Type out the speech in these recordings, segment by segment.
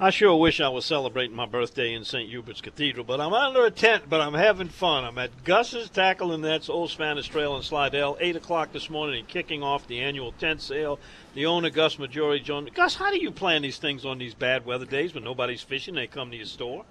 I sure wish I was celebrating my birthday in St. Hubert's Cathedral, but I'm under a tent, but I'm having fun. I'm at Gus's Tackle and Nets, Old Spanish Trail in Slidell, 8 o'clock this morning, and kicking off the annual tent sale. The owner, Gus Majori, me. Gus, how do you plan these things on these bad weather days when nobody's fishing? They come to your store?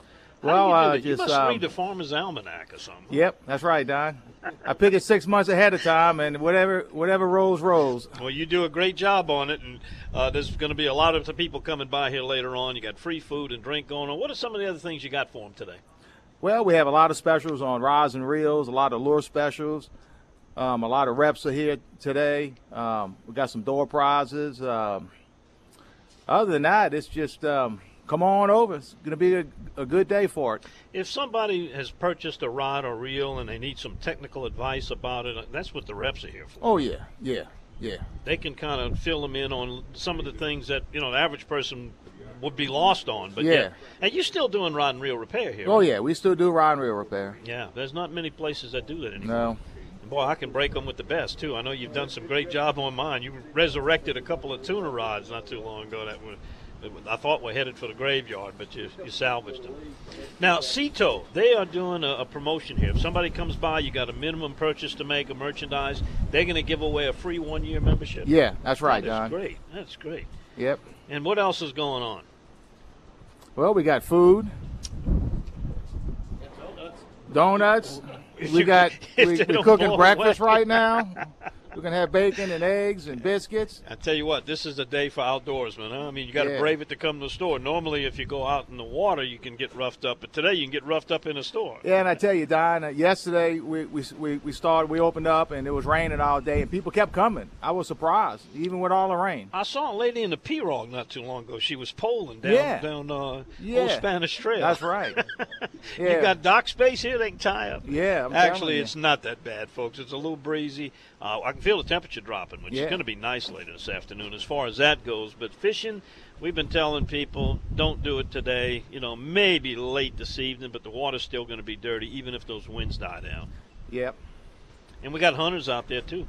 Well, you, uh, you just, must um, read the Farmer's Almanac or something. Yep, that's right, Don. I pick it six months ahead of time, and whatever whatever rolls rolls. Well, you do a great job on it, and uh, there's going to be a lot of people coming by here later on. You got free food and drink going on. What are some of the other things you got for them today? Well, we have a lot of specials on rods and reels, a lot of lure specials. Um, a lot of reps are here today. Um, we got some door prizes. Um, other than that, it's just um, come on over. It's going to be a, a good day for it. If somebody has purchased a rod or reel and they need some technical advice about it, that's what the reps are here for. Oh yeah, yeah, yeah. They can kind of fill them in on some of the things that you know the average person would be lost on. But Yeah. and you're still doing rod and reel repair here. Oh right? yeah, we still do rod and reel repair. Yeah, there's not many places that do that anymore. No. And boy, I can break them with the best too. I know you've done some great job on mine. You resurrected a couple of tuna rods not too long ago that were, I thought were headed for the graveyard, but you, you salvaged them. Now, Sea Tow, they are doing a, a promotion here. If somebody comes by, you got a minimum purchase to make of merchandise. They're going to give away a free one-year membership. Yeah, that's right, That's Don. great. That's great. Yep. And what else is going on? Well, we got food, donuts. Donuts. We got we, we're cooking breakfast away. right now. We're gonna have bacon and eggs and biscuits. I tell you what, this is a day for outdoorsmen. Huh? I mean, you got to Yeah. brave it to come to the store. Normally, if you go out in the water, you can get roughed up, but today you can get roughed up in a store. Yeah, and I tell you, Don, uh, yesterday we, we, we, we started, we opened up, and it was raining all day, and people kept coming. I was surprised, even with all the rain. I saw a lady in the pirogue not too long ago. She was poling down Yeah. down uh, Yeah. Old Spanish Trail. That's right. you Yeah. got dock space here; they can tie up. Yeah, I'm actually, it's not that bad, folks. It's a little breezy. Uh, I can feel the temperature dropping, which is going to be nice later this afternoon, as far as that goes. But fishing, we've been telling people don't do it today. You know, maybe late this evening, but the water's still going to be dirty, even if those winds die down. Yep. And we got hunters out there too.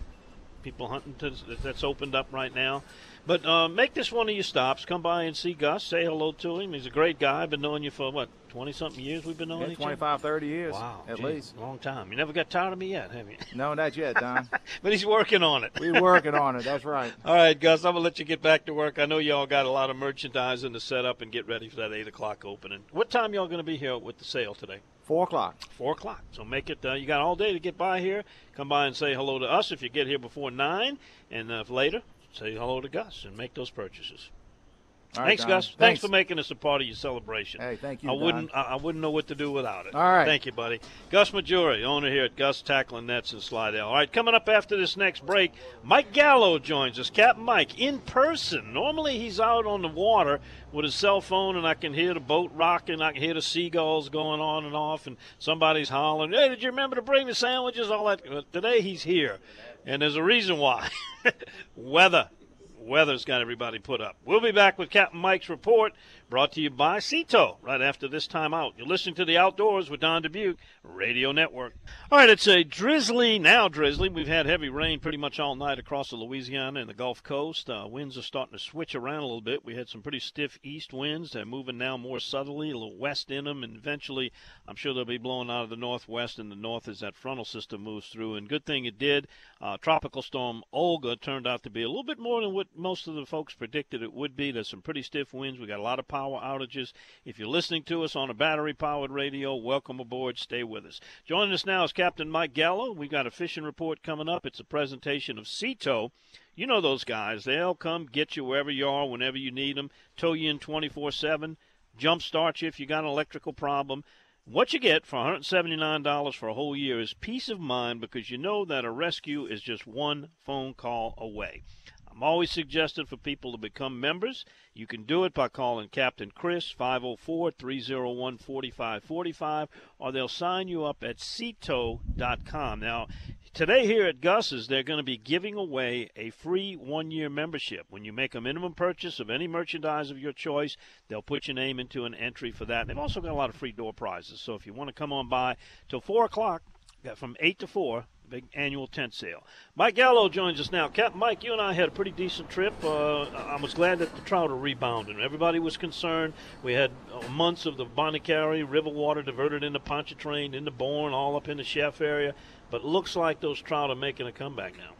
People hunting to, that's opened up right now. But uh, make this one of your stops. Come by and see Gus. Say hello to him. He's a great guy. I've been knowing you for what twenty something years. We've been knowing Yeah, each other. 25, 30 years. Wow, At gee, least. long time. You never got tired of me yet, have you? No, not yet, Don. but he's working on it. We're working on it. That's right. All right, Gus. I'm gonna let you get back to work. I know y'all got a lot of merchandising to set up and get ready for that eight o'clock opening. What time y'all gonna be here with the sale today? Four o'clock. Four o'clock. So make it. Uh, you got all day to get by here. Come by and say hello to us if you get here before nine, and uh, if later, say hello to Gus and make those purchases. Right, Thanks, Don. Gus. Thanks. Thanks. for making us a part of your celebration. Hey, thank you, I Don. wouldn't. I, I wouldn't know what to do without it. All right. Thank you, buddy. Gus Majori, owner here at Gus Tackling Nets in Slidell. All right, coming up after this next break, Mike Gallo joins us. Captain Mike in person. Normally he's out on the water with his cell phone, and I can hear the boat rocking. I can hear the seagulls going on and off, and somebody's hollering, "Hey, did you remember to bring the sandwiches?" All that. But today he's here, and there's a reason why. Weather. Weather's got everybody put up. We'll be back with Captain Mike's report, brought to you by Sea Tow, right after this time out. You're listening to The Outdoors with Don Dubuc, Radio Network. All right, it's a drizzly, now drizzly. We've had heavy rain pretty much all night across the Louisiana and the Gulf Coast. Uh, winds are starting to switch around a little bit. We had some pretty stiff east winds. They're moving now more southerly, a little west in them, and eventually I'm sure they'll be blowing out of the northwest and the north as that frontal system moves through. And good thing it did. Uh, Tropical Storm Olga turned out to be a little bit more than what most of the folks predicted it would be. There's some pretty stiff winds. We got a lot of power outages. If you're listening to us on a battery powered radio, welcome aboard. Stay with us. Joining us now is Captain Mike Gallo. We've got a fishing report coming up. It's a presentation of Sea Tow. You know those guys. They'll come get you wherever you are, whenever you need them, tow you in 24 7, jump start you if you got an electrical problem. What you get for $179 for a whole year is peace of mind because you know that a rescue is just one phone call away. I'm always suggesting for people to become members. You can do it by calling Captain Chris 504-301-4545 or they'll sign you up at Seatow.com. Now, today here at Gus's, they're going to be giving away a free one-year membership. When you make a minimum purchase of any merchandise of your choice, they'll put your name into an entry for that. And they've also got a lot of free door prizes. So if you want to come on by till 4 o'clock, uh, from 8 to 4, big annual tent sale. Mike Gallo joins us now. Captain Mike, you and I had a pretty decent trip. Uh, I was glad that the trout are rebounding. Everybody was concerned. We had uh, months of the Bonnet Carré River water diverted into Pontchartrain, into Borgne, all up in the chef area. But looks like those trout are making a comeback now.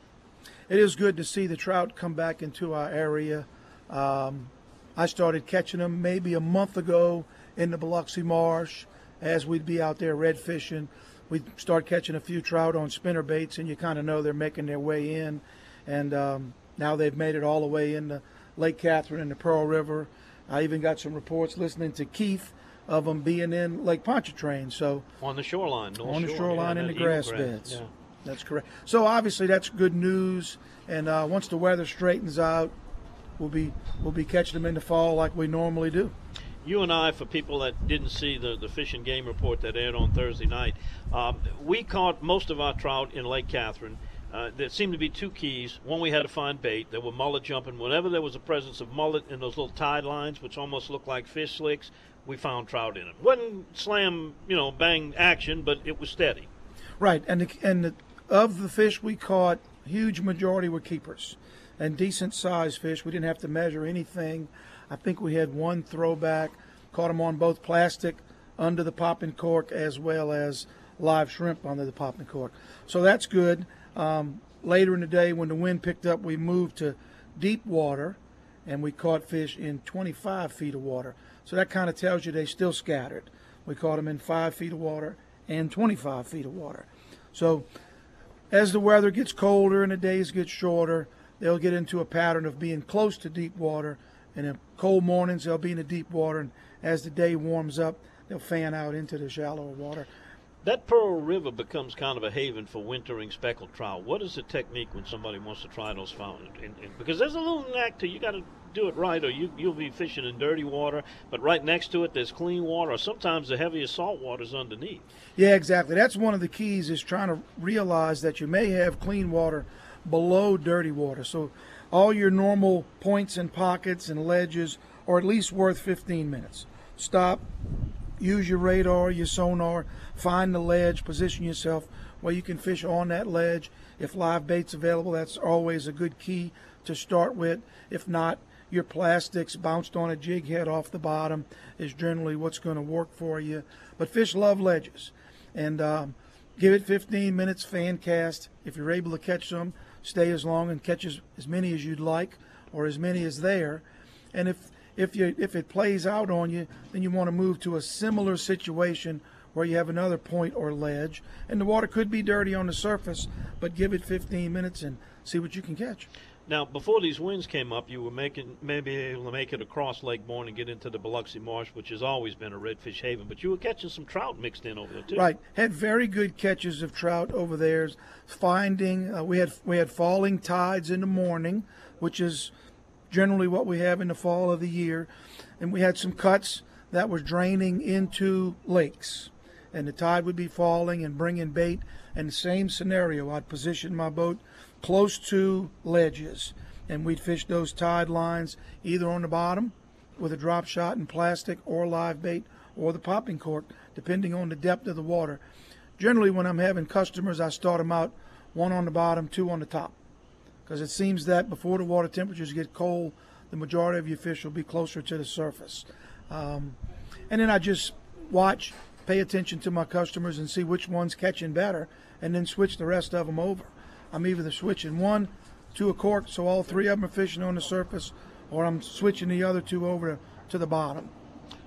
It is good to see the trout come back into our area. Um, I started catching them maybe a month ago in the Biloxi Marsh as we'd be out there red fishing we start catching a few trout on spinner baits, and you kind of know they're making their way in. And um, now they've made it all the way into Lake Catherine and the Pearl River. I even got some reports listening to Keith of them being in Lake Pontchartrain. So on the shoreline, on the shoreline yeah, in the grass beds. Yeah. That's correct. So obviously that's good news. And uh, once the weather straightens out, we'll be we'll be catching them in the fall like we normally do you and I, for people that didn't see the, the Fish and Game report that aired on Thursday night, um, we caught most of our trout in Lake Catherine. Uh, there seemed to be two keys. One, we had to find bait. There were mullet jumping. Whenever there was a presence of mullet in those little tide lines, which almost looked like fish slicks, we found trout in them. wasn't slam, you know, bang action, but it was steady. Right, and the, and the, of the fish we caught, huge majority were keepers and decent sized fish. We didn't have to measure anything. I think we had one throwback, caught them on both plastic under the popping cork as well as live shrimp under the popping cork. So that's good. Um, later in the day, when the wind picked up, we moved to deep water and we caught fish in 25 feet of water. So that kind of tells you they still scattered. We caught them in 5 feet of water and 25 feet of water. So as the weather gets colder and the days get shorter, they'll get into a pattern of being close to deep water and in cold mornings, they'll be in the deep water, and as the day warms up, they'll fan out into the shallower water. That Pearl River becomes kind of a haven for wintering speckled trout. What is the technique when somebody wants to try those fountains? because there's a little knack to you got to do it right, or you you'll be fishing in dirty water. But right next to it, there's clean water. Or sometimes the heaviest salt water is underneath. Yeah, exactly. That's one of the keys is trying to realize that you may have clean water below dirty water. So all your normal points and pockets and ledges are at least worth 15 minutes. Stop, use your radar, your sonar, find the ledge, position yourself where you can fish on that ledge. If live bait's available, that's always a good key to start with. If not, your plastics bounced on a jig head off the bottom is generally what's going to work for you. But fish love ledges. And um, give it 15 minutes fan cast. If you're able to catch some, stay as long and catch as, as many as you'd like or as many as there. And if if you if it plays out on you, then you want to move to a similar situation where you have another point or ledge, and the water could be dirty on the surface, but give it 15 minutes and see what you can catch. Now, before these winds came up, you were making maybe able to make it across Lake Borgne and get into the Biloxi Marsh, which has always been a redfish haven. But you were catching some trout mixed in over there too. Right, had very good catches of trout over there. Finding uh, we had we had falling tides in the morning, which is generally what we have in the fall of the year, and we had some cuts that were draining into lakes, and the tide would be falling and bringing bait. And the same scenario, I'd position my boat close to ledges, and we'd fish those tide lines either on the bottom with a drop shot in plastic or live bait or the popping cork, depending on the depth of the water. Generally, when I'm having customers, I start them out one on the bottom, two on the top, because it seems that before the water temperatures get cold, the majority of your fish will be closer to the surface. Um, and then I just watch, pay attention to my customers, and see which one's catching better, and then switch the rest of them over. I'm either switching one to a cork, so all three of them are fishing on the surface, or I'm switching the other two over to the bottom.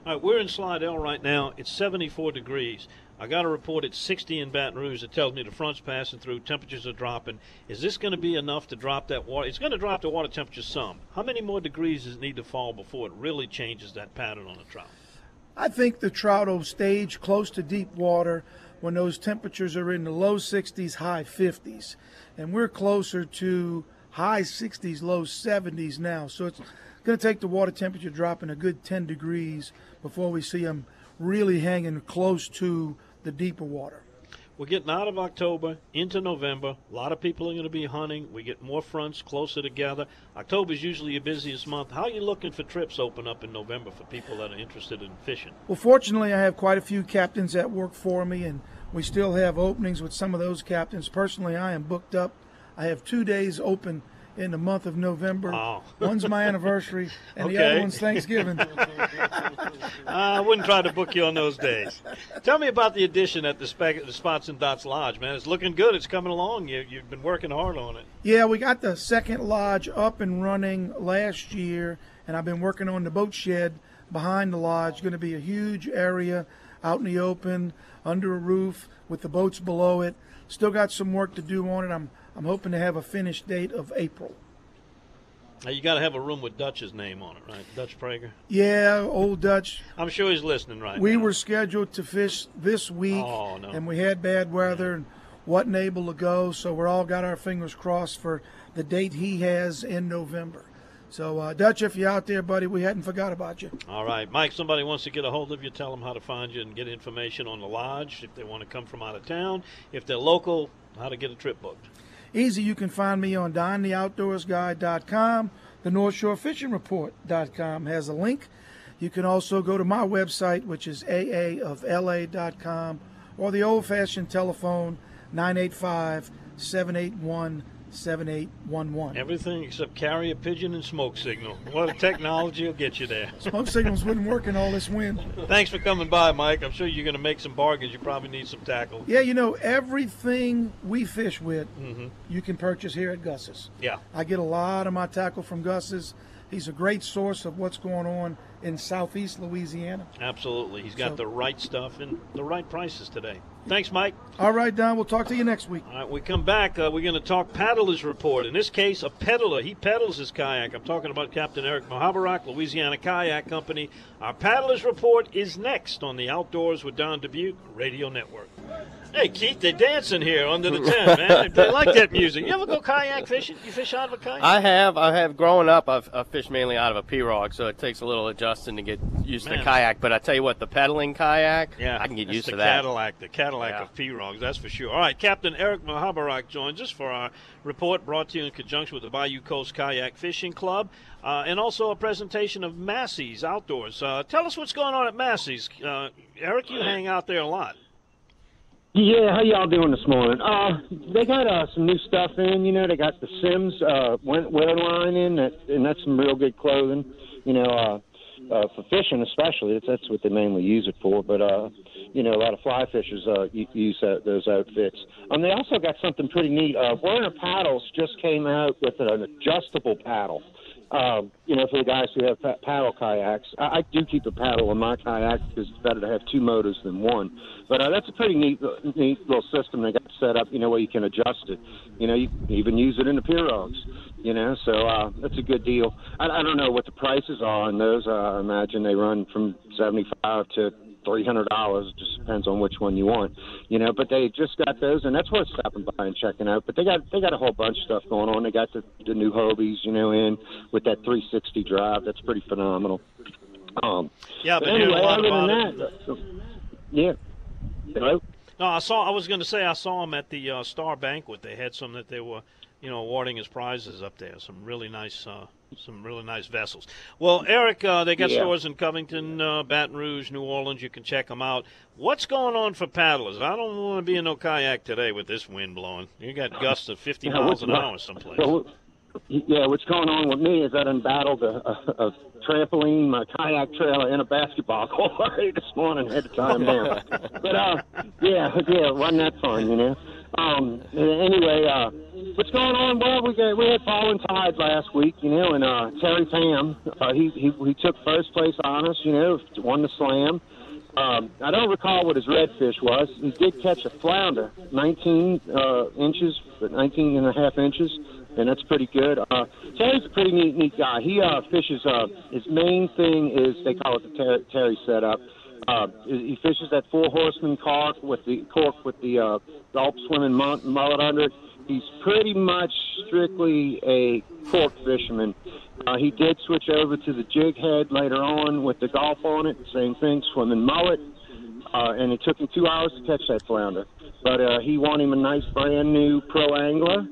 All right, we're in Slidell right now. It's 74 degrees. I got a report at 60 in Baton Rouge that tells me the front's passing through, temperatures are dropping. Is this going to be enough to drop that water? It's going to drop the water temperature some. How many more degrees does it need to fall before it really changes that pattern on the trout? I think the trout will stage close to deep water when those temperatures are in the low 60s, high 50s. And we're closer to high 60s, low 70s now. So it's going to take the water temperature dropping a good 10 degrees before we see them really hanging close to the deeper water. We're getting out of October into November. A lot of people are going to be hunting. We get more fronts closer together. October is usually your busiest month. How are you looking for trips open up in November for people that are interested in fishing? Well, fortunately, I have quite a few captains that work for me, and we still have openings with some of those captains. Personally, I am booked up. I have two days open in the month of November. Oh. One's my anniversary, and the other one's Thanksgiving. I wouldn't try to book you on those days. Tell me about the addition at the, the Spots and Dots Lodge, man. It's looking good. It's coming along. You, you've been working hard on it. Yeah, we got the second lodge up and running last year, and I've been working on the boat shed behind the lodge. Going to be a huge area out in the open, under a roof, with the boats below it. Still got some work to do on it. I'm I'm hoping to have a finish date of April. Now, you got to have a room with Dutch's name on it, right? Dutch Prager. Yeah, old Dutch. I'm sure he's listening right We now. were scheduled to fish this week, Oh, no. and we had bad weather and wasn't able to go. So we're all got our fingers crossed for the date he has in November. So uh, Dutch, if you're out there, buddy, we hadn't forgot about you. All right, Mike. Somebody wants to get a hold of you. Tell them how to find you and get information on the lodge if they want to come from out of town. If they're local, how to get a trip booked. Easy, you can find me on DonTheOutdoorsGuide.com. The North Shore Fishing Report.com has a link. You can also go to my website, which is aaofla.com, or the old fashioned telephone 985 781 7811. Everything except carry a pigeon and smoke signal. What a technology will get you there. Smoke signals wouldn't work in all this wind. Thanks for coming by, Mike. I'm sure you're going to make some bargains. You probably need some tackle. Yeah, you know, everything we fish with, mm-hmm. you can purchase here at Gus's. Yeah. I get a lot of my tackle from Gus's. He's a great source of what's going on in southeast Louisiana. Absolutely. He's got So- the right stuff and the right prices today. Thanks, Mike. All right, Don, we'll talk to you next week. All right, we come back. Uh, we're going to talk paddler's report. In this case, a peddler. He peddles his kayak. I'm talking about Captain Eric Mohabarak, Louisiana Kayak Company. Our paddler's report is next on the Outdoors with Don Dubuc Radio Network. Hey, Keith, they're dancing here under the tent, man. They like that music. You ever go kayak fishing? You fish out of a kayak? I have. I have. Growing up, I've, I've fished mainly out of a pirogue, so it takes a little adjusting to get used to Man. the kayak. But I tell you what, the pedaling kayak, Yeah, I can get used to that. Cadillac, the Cadillac Yeah. of pirogues, that's for sure. All right, Captain Eric Mahabarak joins us for our report brought to you in conjunction with the Bayou Coast Kayak Fishing Club, uh, and also a presentation of Massey's Outdoors. Uh, tell us what's going on at Massey's. Uh, Eric, you hang out there a lot. Yeah, how y'all doing this morning? Uh, they got uh, some new stuff in. You know, they got the Simms uh, wear line in, that, and that's some real good clothing. You know, uh, uh, for fishing especially, that's, that's what they mainly use it for. But uh, you know, a lot of fly fishers uh, use that, those outfits. Um, they also got something pretty neat. Uh, Werner Paddles just came out with an adjustable paddle. Um, you know, for the guys who have paddle kayaks, I, I do keep a paddle in my kayak because it's better to have two motors than one. But uh, that's a pretty neat, neat little system they got set up. You know, where you can adjust it. You know, you can even use it in the pirogues. You know, so uh, that's a good deal. I, I don't know what the prices are on those. Uh, I imagine they run from seventy-five to three hundred dollars. It just depends on which one you want, you know. But they just got those, and that's worth stopping by and checking out. But they got they got a whole bunch of stuff going on. They got the the new Hobies, you know, in with that 360 drive. That's pretty phenomenal. Um, Yeah, but been anyway, other than that, yeah. Hello. No, I saw. I was going to say I saw them at the uh, Star Banquet. They had some that they were, you know, awarding his prizes up there. Some really nice, uh, some really nice vessels. Well, Eric, uh, they got Yeah. stores in Covington, uh, Baton Rouge, New Orleans. You can check them out. What's going on for paddlers? I don't want to be in no kayak today with this wind blowing. You got gusts of 50 miles an hour someplace. Yeah, what's going on with me is I done battled a, a, a trampoline, my kayak trailer, and a basketball court this morning. Had to tie 'em down. but uh, yeah, yeah, wasn't that fun, you know? Um, anyway, uh, what's going on? Well, we got, we had fallen tide last week, you know, and uh, Terry Pham, uh, he, he he took first place honors, you know, won the slam. Um, I don't recall what his redfish was. He did catch a flounder, 19 uh, inches, but 19 and a half inches, and that's pretty good. Uh, Terry's a pretty neat, neat guy. He uh, fishes. Uh, his main thing is they call it the ter- Terry setup. Uh, he fishes that four horseman cork with the cork with the uh, gulp swimming mullet under it. He's pretty much strictly a cork fisherman. Uh, he did switch over to the jig head later on with the Gulp on it. Same thing, swimming mullet. Uh, and it took him two hours to catch that flounder. But uh, he won him a nice brand new pro angler,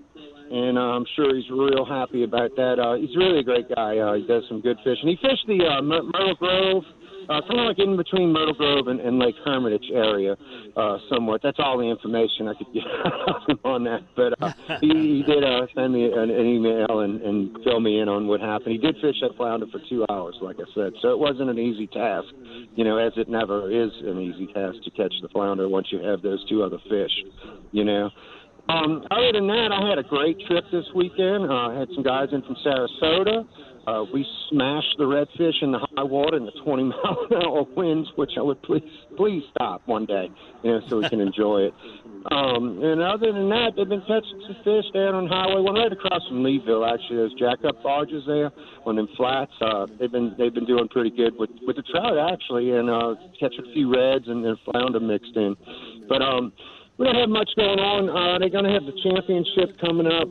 and uh, I'm sure he's real happy about that. Uh, he's really a great guy. Uh, he does some good fishing. He fished the uh, Myrtle Grove uh, kind of like in between Myrtle Grove and, and Lake Hermitage area, uh, somewhat. That's all the information I could get on that. But uh, he, he did uh, send me an, an email and, and fill me in on what happened. He did fish that flounder for two hours, like I said, so it wasn't an easy task, you know, as it never is an easy task to catch the flounder once you have those two other fish, you know. Um, other than that, I had a great trip this weekend. Uh, I had some guys in from Sarasota. Uh, we smashed the redfish in the high water in the 20 mile an hour winds, which I would please please stop one day, you know, so we can enjoy it. Um, and other than that, they've been catching some fish down on Highway One, right across from Leeville. Actually, there's jack-up barges there on them flats. Uh, they've been they've been doing pretty good with with the trout actually, and uh, catching a few reds and then flounder mixed in. But um, we don't have much going on. Uh, they're going to have the championship coming up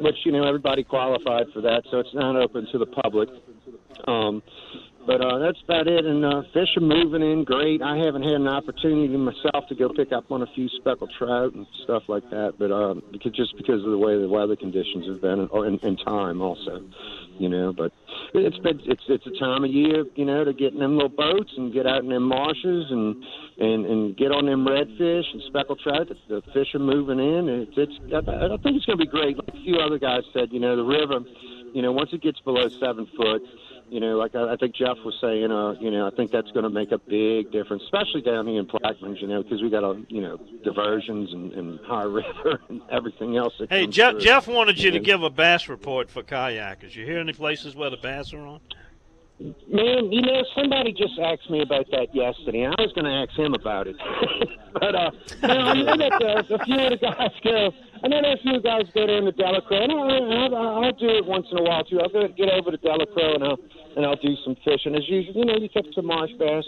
which you know everybody qualified for that, so it's not open to the public. Um, but uh, that's about it. And uh, fish are moving in great. I haven't had an opportunity myself to go pick up on a few speckled trout and stuff like that, but uh, because just because of the way the weather conditions have been, or in, in time also, you know. But it's been it's it's a time of year, you know, to get in them little boats and get out in them marshes and and and get on them redfish and speckled trout. The, the fish are moving in, it's, it's I, I think it's going to be great. Like a few other guys said, you know, the river, you know, once it gets below seven foot you know, like I, I think Jeff was saying, uh, you know, I think that's going to make a big difference, especially down here in Plaquemines, you know, because we got a, you know, diversions and, and high river and everything else. That hey, Jeff, Jeff wanted you to give a bass report for kayakers. You hear any places where the bass are on? Man, you know, somebody just asked me about that yesterday. I was going to ask him about it, but uh, you know, I know that uh, a few of the guys go. I know that a few guys go down to Delacroix, and I, I, I'll do it once in a while too. I'll go get over to Delacroix and I'll and I'll do some fishing as usual. You know, you catch some marsh bass.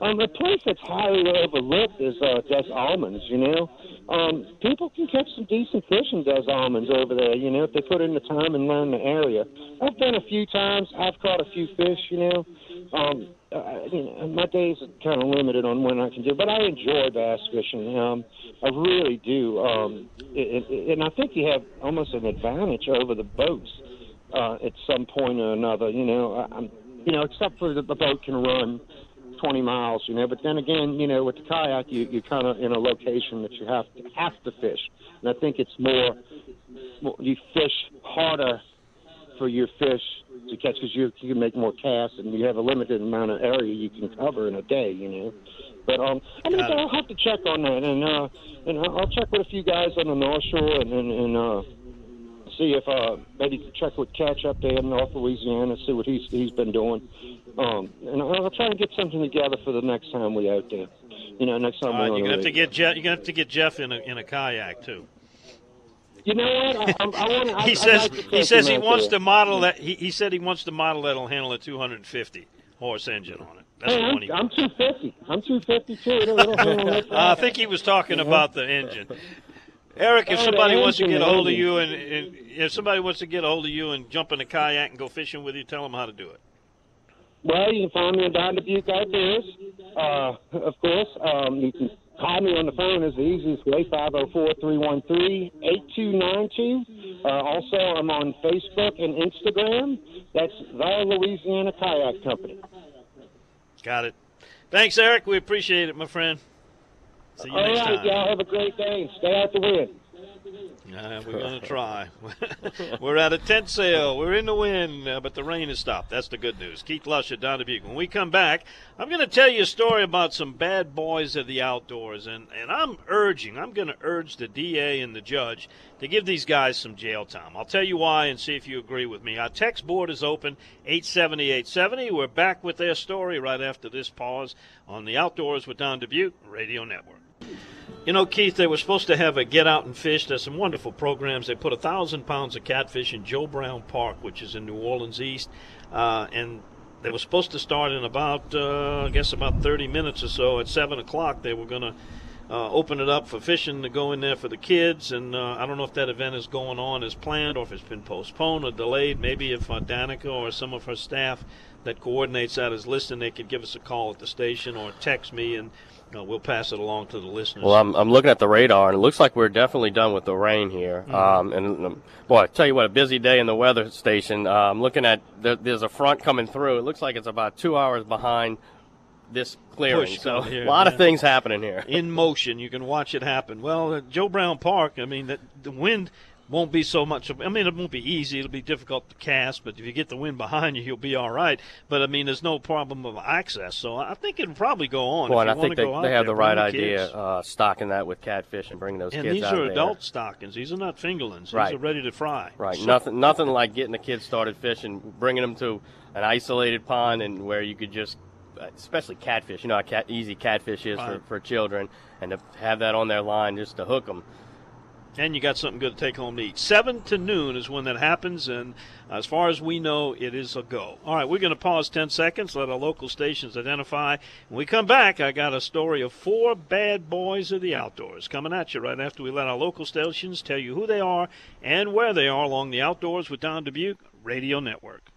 Um, a place that's highly overlooked is uh, Des Allemands. You know, um, people can catch some decent fish in Des Allemands over there. You know, if they put in the time and learn the area. I've been a few times. I've caught a few fish. You know, um, uh, you know, my days are kind of limited on when I can do, but I enjoy bass fishing. Um, I really do. Um, it, it, and I think you have almost an advantage over the boats uh, at some point or another. You know, I'm, you know, except for that the boat can run 20 miles. You know, but then again, you know, with the kayak, you you're kind of in a location that you have to have to fish, and I think it's more you fish harder for your fish to catch because you, you can make more casts and you have a limited amount of area you can cover in a day. You know. But um, I mean, I'll have to check on that, and uh, and I'll check with a few guys on the North Shore, and and, and uh, see if uh, maybe check with Catch up there in North Louisiana, see what he's he's been doing. Um, and I'll try and get something together for the next time we out there. You know, next time. All right, we're gonna have to get Jeff. You're gonna have to get Jeff in a in a kayak too. You know what? I, I, I want. he says he says he wants there. to model that. He, he said he wants to model that'll handle a 250 horse engine on it. That's hey, I'm, I'm 250. I'm 250 too. I think he was talking about the engine. Eric, if oh, somebody wants to get a hold of you and, and, if somebody wants to get a hold of you and jump in a kayak and go fishing with you, tell them how to do it. Well, you can find me in Don Dubuc Outdoors. Uh, of course, um, you can call me on the phone is the easiest way, 504-313-8292. Uh, also, I'm on Facebook and Instagram. That's the Louisiana Kayak Company. Got it. Thanks, Eric. We appreciate it, my friend. See you All next right, time. y'all have a great day stay out the wind. Uh, we're going to try. we're at a tent sale. We're in the wind, uh, but the rain has stopped. That's the good news. Keith Lush at Don Dubuc. When we come back, I'm going to tell you a story about some bad boys of the outdoors, and, and I'm urging, I'm going to urge the DA and the judge to give these guys some jail time. I'll tell you why and see if you agree with me. Our text board is open, 870 870. We're back with their story right after this pause on the Outdoors with Don Dubuc Radio Network. You know, Keith, they were supposed to have a get out and fish. There's some wonderful programs. They put a thousand pounds of catfish in Joe Brown Park, which is in New Orleans East, uh, and they were supposed to start in about, uh, I guess, about 30 minutes or so. At 7 o'clock, they were going to uh, open it up for fishing to go in there for the kids. And uh, I don't know if that event is going on as planned or if it's been postponed or delayed. Maybe if uh, Danica or some of her staff that coordinates that is listening, they could give us a call at the station or text me and uh, we'll pass it along to the listeners. Well, I'm, I'm looking at the radar, and it looks like we're definitely done with the rain here. Mm-hmm. Um, and um, boy, I tell you what, a busy day in the weather station. Uh, I'm looking at there, there's a front coming through. It looks like it's about two hours behind this clearing. Push so here, a lot yeah. of things happening here. in motion. You can watch it happen. Well, at Joe Brown Park, I mean, the, the wind won't be so much. I mean, it won't be easy. It'll be difficult to cast, but if you get the wind behind you, you'll be all right. But I mean, there's no problem of access, so I think it'll probably go on. Well, I think they, they have the right idea, uh, stocking that with catfish and bringing those And kids these are there. adult stockings. These are not fingerlings. These Right. are ready to fry. Right. So- nothing. Nothing like getting the kids started fishing, bringing them to an isolated pond, and where you could just, especially catfish. You know how cat, easy catfish is Right. for, for children, and to have that on their line just to hook them. And you got something good to take home to eat. Seven to noon is when that happens, and as far as we know, it is a go. All right, we're going to pause ten seconds, let our local stations identify. When we come back, I got a story of four bad boys of the outdoors coming at you right after we let our local stations tell you who they are and where they are along the Outdoors with Don Dubuc Radio Network.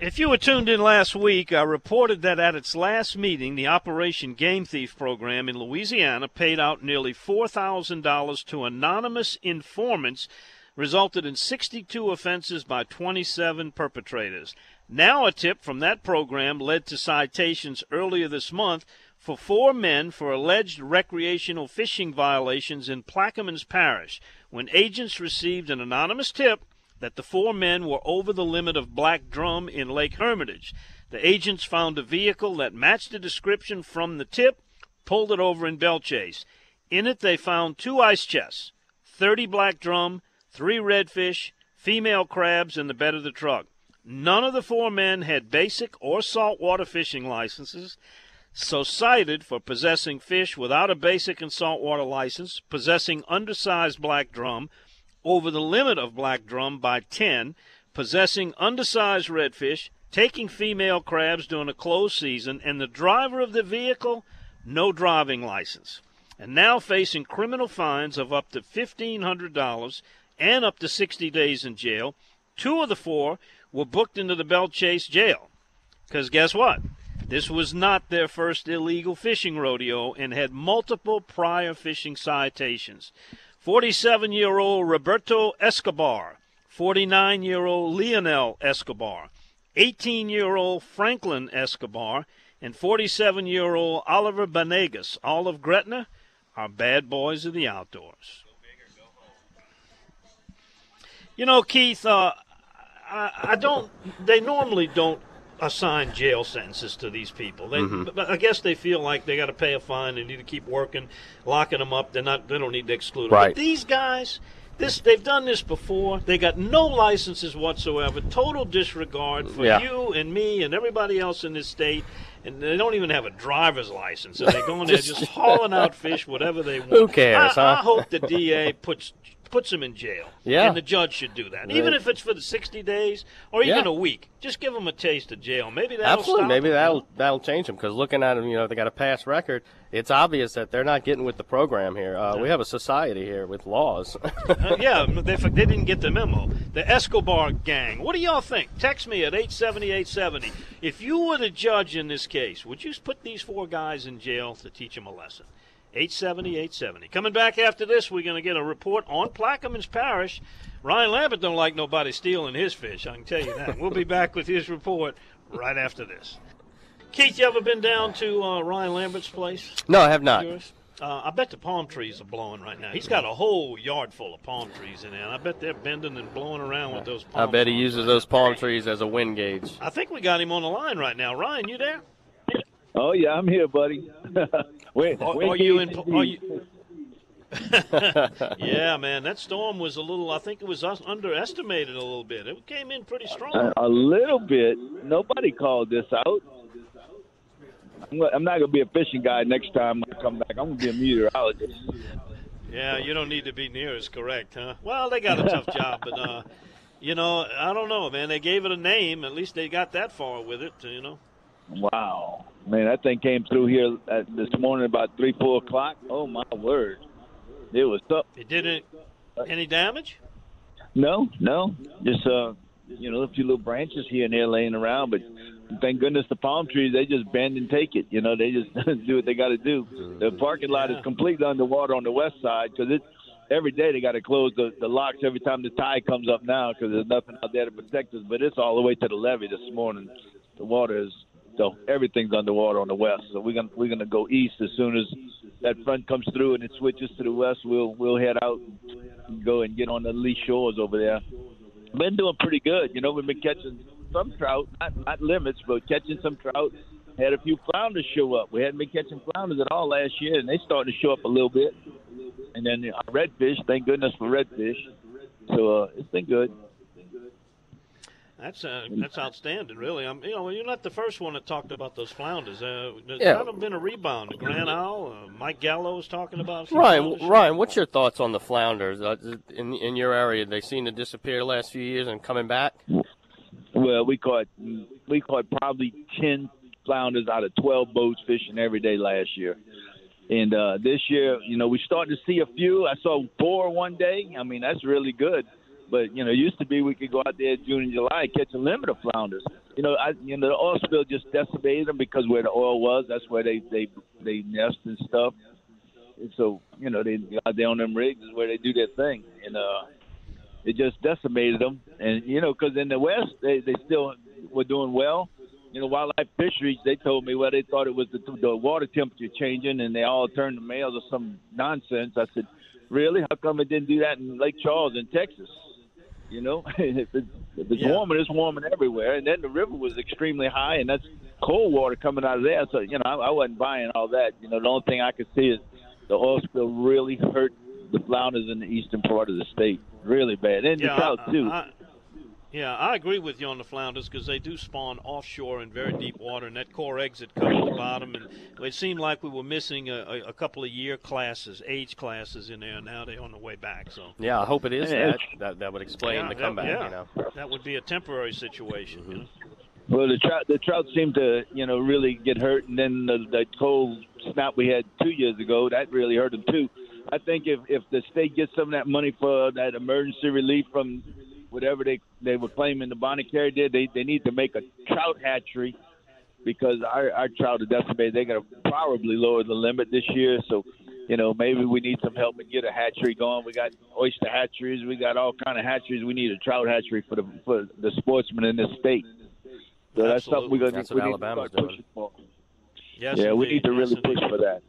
If you were tuned in last week, I reported that at its last meeting, the Operation Game Thief program in Louisiana paid out nearly $4,000 to anonymous informants, resulted in 62 offenses by 27 perpetrators. Now, a tip from that program led to citations earlier this month for four men for alleged recreational fishing violations in Plaquemines Parish when agents received an anonymous tip that the four men were over the limit of black drum in Lake Hermitage. The agents found a vehicle that matched the description from the tip, pulled it over in Belle Chasse. In it, they found two ice chests, 30 black drum, three redfish, female crabs in the bed of the truck. None of the four men had basic or saltwater fishing licenses, so cited for possessing fish without a basic and saltwater license, possessing undersized black drum, over the limit of black drum by 10, possessing undersized redfish, taking female crabs during a closed season, and the driver of the vehicle, no driving license. And now facing criminal fines of up to $1,500 and up to 60 days in jail. Two of the four were booked into the Belle Chasse jail. Because guess what? This was not their first illegal fishing rodeo and had multiple prior fishing citations. 47 year old Roberto Escobar, 49 year old Leonel Escobar, 18 year old Franklin Escobar, and 47 year old Oliver Benegas, all of Gretna, are bad boys of the outdoors. You know, Keith, uh, I, I don't. They normally don't assign jail sentences to these people. They, mm-hmm. but I guess they feel like they got to pay a fine. They need to keep working, locking them up. They're not. They don't need to exclude them. Right. But these guys, this they've done this before. They got no licenses whatsoever. Total disregard for Yeah. you and me and everybody else in this state. And they don't even have a driver's license. And they go in there just hauling out fish, whatever they want. Who cares, I, I hope the DA puts puts them in jail. Yeah. And the judge should do that, even if it's for the 60 days or even Yeah. a week. Just give them a taste of jail. Maybe that'll Absolutely, maybe them. that'll that'll change them. Because looking at them, you know, they got a past record. It's obvious that they're not getting with the program here. Uh, we have a society here with laws. Uh, yeah, they, they didn't get the memo. The Escobar gang. What do y'all think? Text me at 870 870. If you were the judge in this case, would you put these four guys in jail to teach them a lesson? 870 870. Coming back after this, we're going to get a report on Plaquemines Parish. Ryan Lambert don't like nobody stealing his fish, I can tell you that. we'll be back with his report right after this. Keith, you ever been down to uh, Ryan Lambert's place? no, I have not. Uh, I bet the palm trees are blowing right now. He's got a whole yard full of palm trees in there, and I bet they're bending and blowing around with those I bet he uses right those now. palm trees as a wind gauge. I think we got him on the line right now. Ryan, you there? Oh yeah, I'm here, buddy. Wait, Are, are you in? Are you? yeah, man, that storm was a little. I think it was underestimated a little bit. It came in pretty strong. A, a little bit. Nobody called this out. I'm, I'm not gonna be a fishing guy next time I come back. I'm gonna be a meteorologist. Yeah, you don't need to be near as correct, huh? Well, they got a tough job, but uh, You know, I don't know, man. They gave it a name. At least they got that far with it, you know. Wow, man, that thing came through here at, this morning about three, four o'clock. Oh my word, it was up. It didn't any damage? No, no, just uh, you know, a few little branches here and there laying around, but thank goodness the palm trees they just bend and take it. You know, they just do what they got to do. The parking lot Yeah. is completely underwater on the west side because it's every day they got to close the, the locks every time the tide comes up now because there's nothing out there to protect us. But it's all the way to the levee this morning. The water is so everything's underwater on the west. So we're gonna we're gonna go east as soon as that front comes through and it switches to the west. We'll we'll head out and go and get on the lee shores over there. Been doing pretty good. You know, we've been catching some trout, not not limits, but catching some trout. Had a few flounders show up. We hadn't been catching flounders at all last year, and they starting to show up a little bit. And then uh, redfish. Thank goodness for redfish. So uh, it's been good. That's uh, that's outstanding, really. I'm, you know, you're not the first one that talked about those flounders. Uh, there's Yeah. kind of been a rebound. Grant Howell, uh, Mike Gallo was talking about. a Ryan, flounders. Ryan, what's your thoughts on the flounders uh, in in your area? They seem to disappear the last few years and coming back. Well, we caught we caught probably ten flounders out of twelve boats fishing every day last year. And uh, this year, you know, we started to see a few. I saw four one day. I mean, that's really good. But you know, used to be we could go out there June and July and catch a limit of flounders. You know, I you know the oil spill just decimated them because where the oil was, that's where they they they nest and stuff. And so you know, they out there on them rigs is where they do their thing. And uh, it just decimated them. And you know, because in the West they they still were doing well. You know, wildlife fisheries they told me well they thought it was the, the water temperature changing and they all turned to males or some nonsense. I said, really? How come it didn't do that in Lake Charles in Texas? You know, if it's, if it's Yeah. warming, it's warming everywhere. And then the river was extremely high, and that's cold water coming out of there. So you know, I, I wasn't buying all that. You know, the only thing I could see is the oil spill really hurt the flounders in the eastern part of the state really bad, and Yeah, the trout I- too. I- yeah, I agree with you on the flounders because they do spawn offshore in very deep water, and that Corexit covers the bottom. And it seemed like we were missing a, a, a couple of year classes, age classes in there. Now they're on the way back. So Yeah, I hope it is Yeah. that. That that would explain Yeah, the that- comeback. yeah. You know. that would be a temporary situation. Mm-hmm. You know? Well, the trout the trout seemed to you know really get hurt, and then the, the cold snap we had two years ago that really hurt them too. I think if if the state gets some of that money for that emergency relief from whatever they they were claiming the Bonnet Carré did, they they need to make a trout hatchery because our our trout are decimated. They're gonna probably lower the limit this year, so. You know, maybe we need some help and get a hatchery going. We got oyster hatcheries, we got all kind of hatcheries. We need a trout hatchery for the for the sportsmen in this state. So that's something we're gonna That's we what need Alabama's to start doing. pushing for. Yes, yeah, we need to really Yes, push indeed. for that.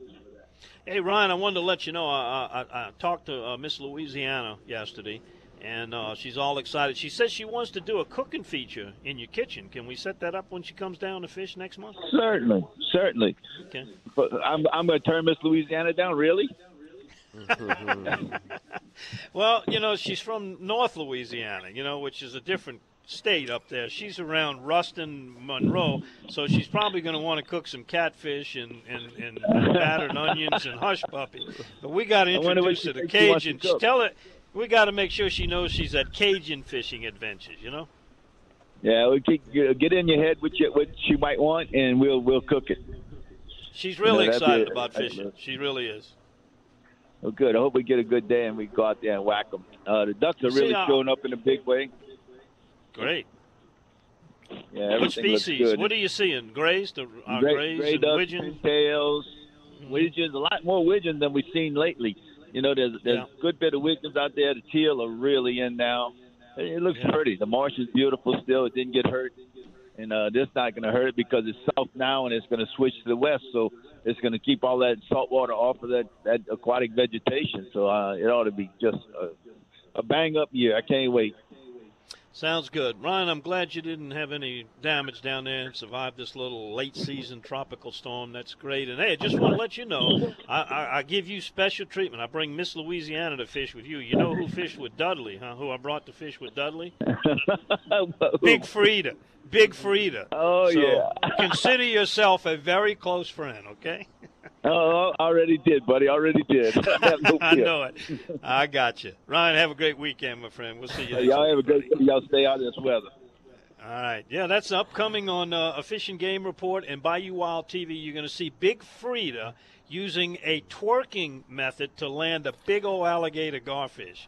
Hey Ryan, I wanted to let you know I, I, I talked to uh, Miss Louisiana yesterday, and uh, she's all excited. She says she wants to do a cooking feature in your kitchen. Can we set that up when she comes down to fish next month? Certainly, certainly. Okay. But I'm I'm gonna turn Miss Louisiana down. Really? Well, you know, she's from North Louisiana, you know, which is a different state up there. She's around Ruston, Monroe, so she's probably going to want to cook some catfish and, and, and battered onions and hush puppy. But we got to I wonder what introduce she her to thinks she wants to Cajun. cook. Tell her we got to make sure she knows she's at Cajun fishing adventures. You know. Yeah, we keep, get in your head what you, what she might want, and we'll we'll cook it. She's really No, that'd excited it. about fishing. She really is. Well, good. I hope we get a good day and we go out there and whack them. Uh, the ducks are See, really uh, showing up in a big way. Great. Yeah, What everything looks species? good. What are you seeing? Grays, the uh, gray, grays, gray and ducks, widgeons. pintails, widgeons, a lot more widgeons than we've seen lately. You know, there's there's Yeah. a good bit of widgeons out there. The teal are really in now. It, it looks Yeah. pretty. The marsh is beautiful still. It didn't get hurt, and uh, this not going to hurt it because it's south now and it's going to switch to the west. So it's going to keep all that salt water off of that that aquatic vegetation. So uh, it ought to be just a, a bang up year. I can't wait. Sounds good. Ryan, I'm glad you didn't have any damage down there and survived this little late season tropical storm. That's great. And hey, I just want to let you know, I, I, I give you special treatment. I bring Miss Louisiana to fish with you. You know who fished with Dudley, huh? Who I brought to fish with Dudley? Big Frida. Big Frida. Oh, so yeah. consider yourself a very close friend, okay? Oh, I already did, buddy. I already did. I know it. I got you. Ryan, have a great weekend, my friend. We'll see you. y'all have a great. Y'all stay out of this weather. All right. Yeah, that's upcoming on uh, a fishing game report and Bayou Wild TV. You're going to see Big Frida using a twerking method to land a big old alligator garfish.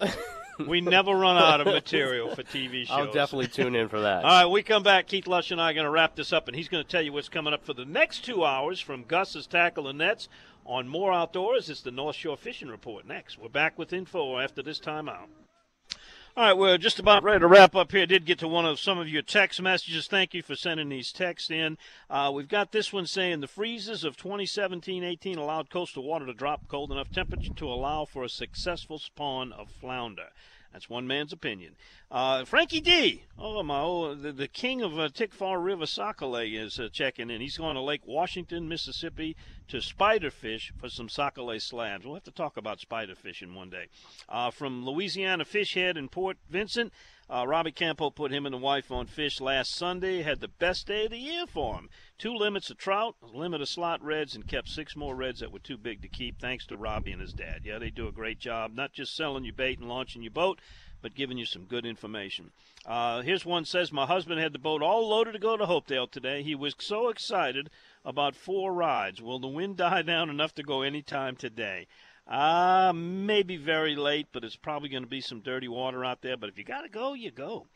we never run out of material for TV shows. I'll definitely tune in for that. All right, we come back. Keith Lush and I are going to wrap this up, and he's going to tell you what's coming up for the next two hours from Gus's Tackle and Nets on More Outdoors. It's the North Shore Fishing Report next. We're back with info after this timeout. All right, we're just about ready to wrap up here. I did get to one of some of your text messages. Thank you for sending these texts in. Uh, we've got this one saying the freezes of 2017-18 allowed coastal water to drop cold enough temperature to allow for a successful spawn of flounder. That's one man's opinion. Uh, Frankie D. Oh my! Oh, the, the king of uh, Tickfaw River Sac-A-Lait is uh, checking in. He's going to Lake Washington, Mississippi, to spiderfish for some Sac-A-Lait slabs. We'll have to talk about spider fishing one day. Uh, from Louisiana Fish Head in Port Vincent, uh, Robbie Campo put him and the wife on fish last Sunday. Had the best day of the year for him. Two limits of trout, limit of slot reds, and kept six more reds that were too big to keep. Thanks to Robbie and his dad. Yeah, they do a great job, not just selling you bait and launching your boat, but giving you some good information. Uh, here's one says my husband had the boat all loaded to go to Hopedale today. He was so excited about four rides. Will the wind die down enough to go any time today? Uh, maybe very late, but it's probably going to be some dirty water out there. But if you got to go, you go.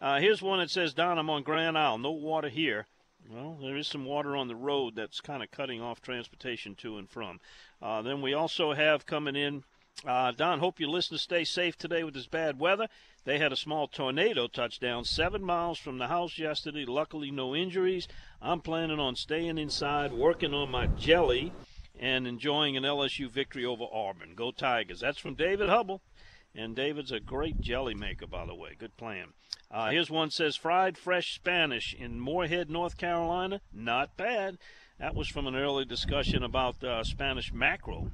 Uh, here's one that says, Don, I'm on Grand Isle. No water here. Well, there is some water on the road that's kind of cutting off transportation to and from. Uh, then we also have coming in, uh, Don, hope your listeners stay safe today with this bad weather. They had a small tornado touchdown seven miles from the house yesterday. Luckily, no injuries. I'm planning on staying inside, working on my jelly and enjoying an LSU victory over Auburn. Go Tigers. That's from David Hubble. And David's a great jelly maker, by the way. Good plan. Uh, here's one says fried fresh Spanish in Morehead, North Carolina. Not bad. That was from an early discussion about uh, Spanish mackerel.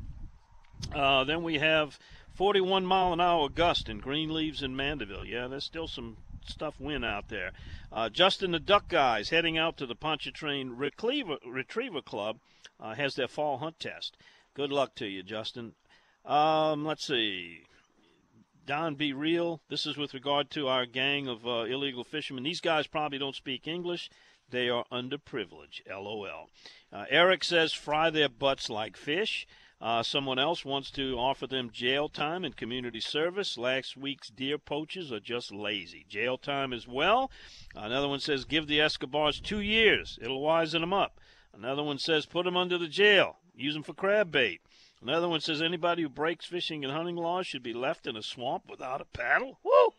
Uh, then we have 41 mile an hour gust in Greenleaves in Mandeville. Yeah, there's still some stuff wind out there. Uh, Justin the Duck Guys heading out to the Pontchartrain Retriever, Retriever Club uh, has their fall hunt test. Good luck to you, Justin. Um, let's see. Don, be real. This is with regard to our gang of uh, illegal fishermen. These guys probably don't speak English. They are underprivileged. LOL. Uh, Eric says fry their butts like fish. Uh, someone else wants to offer them jail time and community service. Last week's deer poachers are just lazy. Jail time as well. Another one says give the Escobars two years. It'll wisen them up. Another one says put them under the jail. Use them for crab bait. Another one says anybody who breaks fishing and hunting laws should be left in a swamp without a paddle. Woo!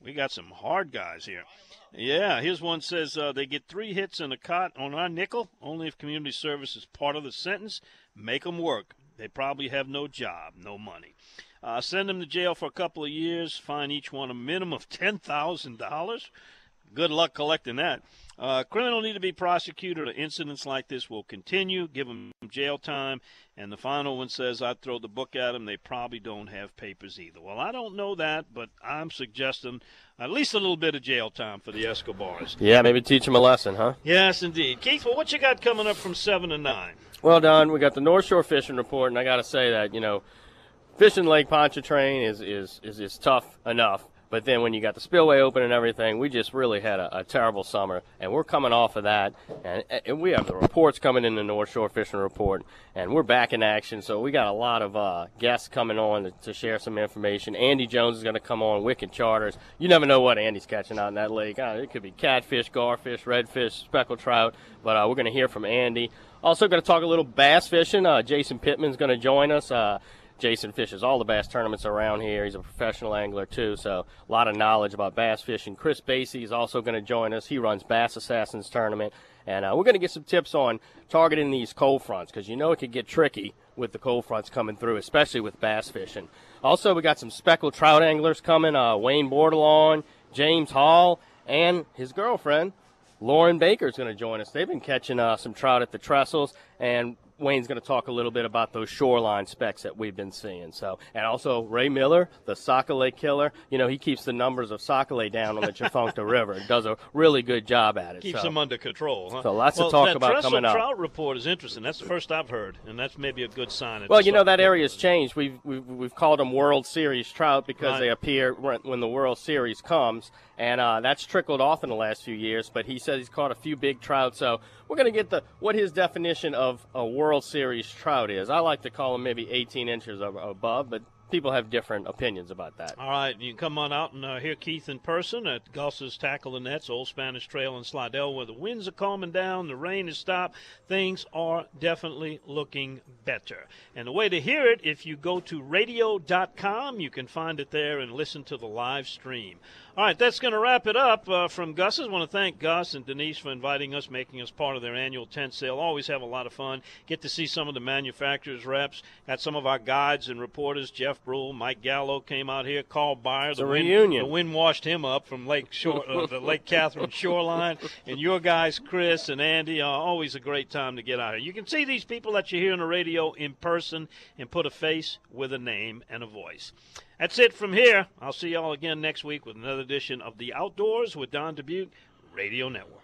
We got some hard guys here. Yeah, here's one says uh, they get three hits and a cot on our nickel. Only if community service is part of the sentence. Make them work. They probably have no job, no money. Uh, send them to jail for a couple of years. Fine each one a minimum of ten thousand dollars. Good luck collecting that. Uh, criminal need to be prosecuted, incidents like this will continue. Give them jail time. And the final one says, I'd throw the book at them. They probably don't have papers either. Well, I don't know that, but I'm suggesting at least a little bit of jail time for the Escobars. Yeah, maybe teach them a lesson, huh? Yes, indeed. Keith, well, what you got coming up from 7 to 9? Well, Don, we got the North Shore Fishing Report, and I got to say that, you know, fishing Lake Pontchartrain is, is, is, is tough enough. But then when you got the spillway open and everything, we just really had a, a terrible summer, and we're coming off of that, and, and, we have the reports coming in the North Shore Fishing Report, and we're back in action. So we got a lot of uh, guests coming on to, to, share some information. Andy Jones is going to come on, Wicked Charters. You never know what Andy's catching out in that lake. Uh, it could be catfish, garfish, redfish, speckled trout, but uh, we're going to hear from Andy. Also, going to talk a little bass fishing. Uh, Jason Pittman's going to join us. Jason fishes all the bass tournaments around here. He's a professional angler too, so a lot of knowledge about bass fishing. Chris Basie is also going to join us. He runs Bass Assassins tournament, and uh, we're going to get some tips on targeting these cold fronts because you know it could get tricky with the cold fronts coming through, especially with bass fishing. Also, we got some speckled trout anglers coming. Uh, Wayne Bordelon, James Hall, and his girlfriend Lauren Baker is going to join us. They've been catching uh, some trout at the trestles, and Wayne's going to talk a little bit about those shoreline specs that we've been seeing. So, and also Ray Miller, the Sac-A-Lait killer. You know, he keeps the numbers of Sac-A-Lait down on the Tchefuncte River. Does a really good job at it. Keeps so. them under control. Huh? So lots well, to talk about coming up. trout report is interesting. That's the first I've heard, and that's maybe a good sign. Well, you know that area's changed. We've we've, we've called them World Series trout because Right. they appear when the World Series comes, and uh, that's trickled off in the last few years. But he says he's caught a few big trout, so we're going to get the what his definition of a World Series trout is. I like to call them maybe 18 inches or above, but people have different opinions about that. All right, you can come on out and uh, hear Keith in person at Gus's Tackle and Nets, Old Spanish Trail in Slidell, where the winds are calming down, the rain has stopped. Things are definitely looking better. And the way to hear it, if you go to radio.com, you can find it there and listen to the live stream. All right, that's going to wrap it up uh, from Gus's. I want to thank Gus and Denise for inviting us, making us part of their annual tent sale. Always have a lot of fun. Get to see some of the manufacturers' reps. Got some of our guides and reporters. Jeff Brule, Mike Gallo came out here. Carl Byer. It's the a wind, reunion. The wind washed him up from Lake Shore, uh, the Lake Catherine shoreline. And your guys, Chris and Andy, are always a great time to get out here. You can see these people that you hear on the radio in person and put a face with a name and a voice. That's it from here. I'll see y'all again next week with another edition of The Outdoors with Don Dubuc Radio Network.